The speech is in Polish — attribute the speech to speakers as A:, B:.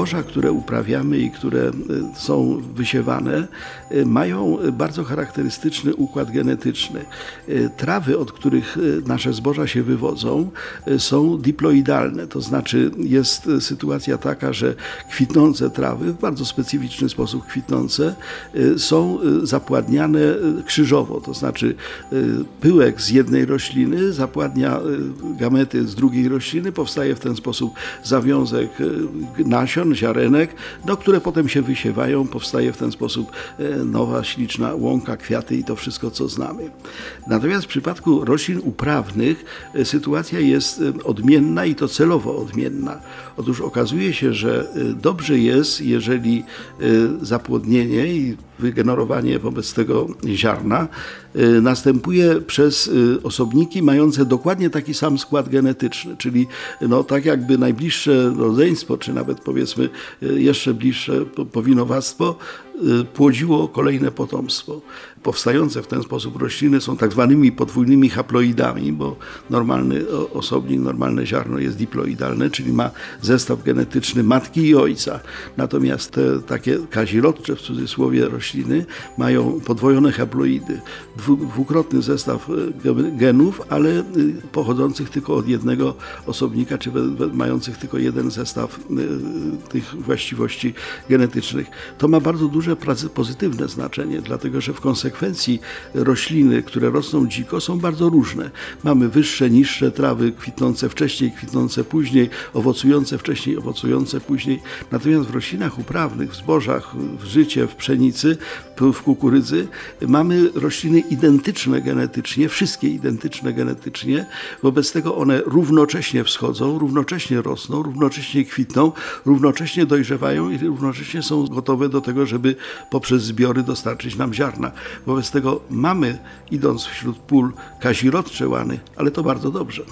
A: Zboża, które uprawiamy i które e, są wysiewane, e, mają bardzo charakterystyczny układ genetyczny. E, Trawy, od których nasze zboża się wywodzą, są diploidalne, to znaczy jest sytuacja taka, że kwitnące trawy, w bardzo specyficzny sposób kwitnące, są zapładniane krzyżowo, to znaczy pyłek z jednej rośliny zapładnia gamety z drugiej rośliny, powstaje w ten sposób zawiązek e, ziarenek, no, które potem się wysiewają, powstaje w ten sposób e, nowa, śliczna łąka, kwiaty i to wszystko, co znamy. Natomiast w przypadku roślin uprawnych e, sytuacja jest e, odmienna i to celowo odmienna. Otóż okazuje się, że dobrze jest, jeżeli zapłodnienie i wygenerowanie wobec tego ziarna y, następuje przez y, osobniki mające dokładnie taki sam skład genetyczny, czyli no, tak jakby najbliższe rodzeństwo, czy nawet powiedzmy y, jeszcze bliższe po- powinowactwo płodziło kolejne potomstwo. Powstające w ten sposób rośliny są tak zwanymi podwójnymi haploidami, bo normalny osobnik, normalne ziarno jest diploidalne, czyli ma zestaw genetyczny matki i ojca. Natomiast te takie kazirodcze w cudzysłowie rośliny mają podwojone haploidy, dwu, dwukrotny zestaw e, ge- genów, ale y, pochodzących tylko od jednego osobnika, czy mających tylko jeden zestaw y, tych właściwości genetycznych. To ma bardzo duże pracy- pozytywne znaczenie, dlatego że w konsekwencji rośliny, które rosną dziko, są bardzo różne. Mamy wyższe, niższe trawy, kwitnące wcześniej, kwitnące później, owocujące wcześniej, owocujące później. Natomiast w roślinach uprawnych, w zbożach, w życie, w pszenicy, w kukurydzy mamy rośliny identyczne genetycznie, wszystkie identyczne genetycznie. Wobec tego one równocześnie wschodzą, równocześnie rosną, równocześnie kwitną, równocześnie dojrzewają i równocześnie są gotowe do tego, żeby poprzez zbiory dostarczyć nam ziarna. Wobec tego mamy, idąc wśród pól, kazirodcze łany, ale to bardzo dobrze.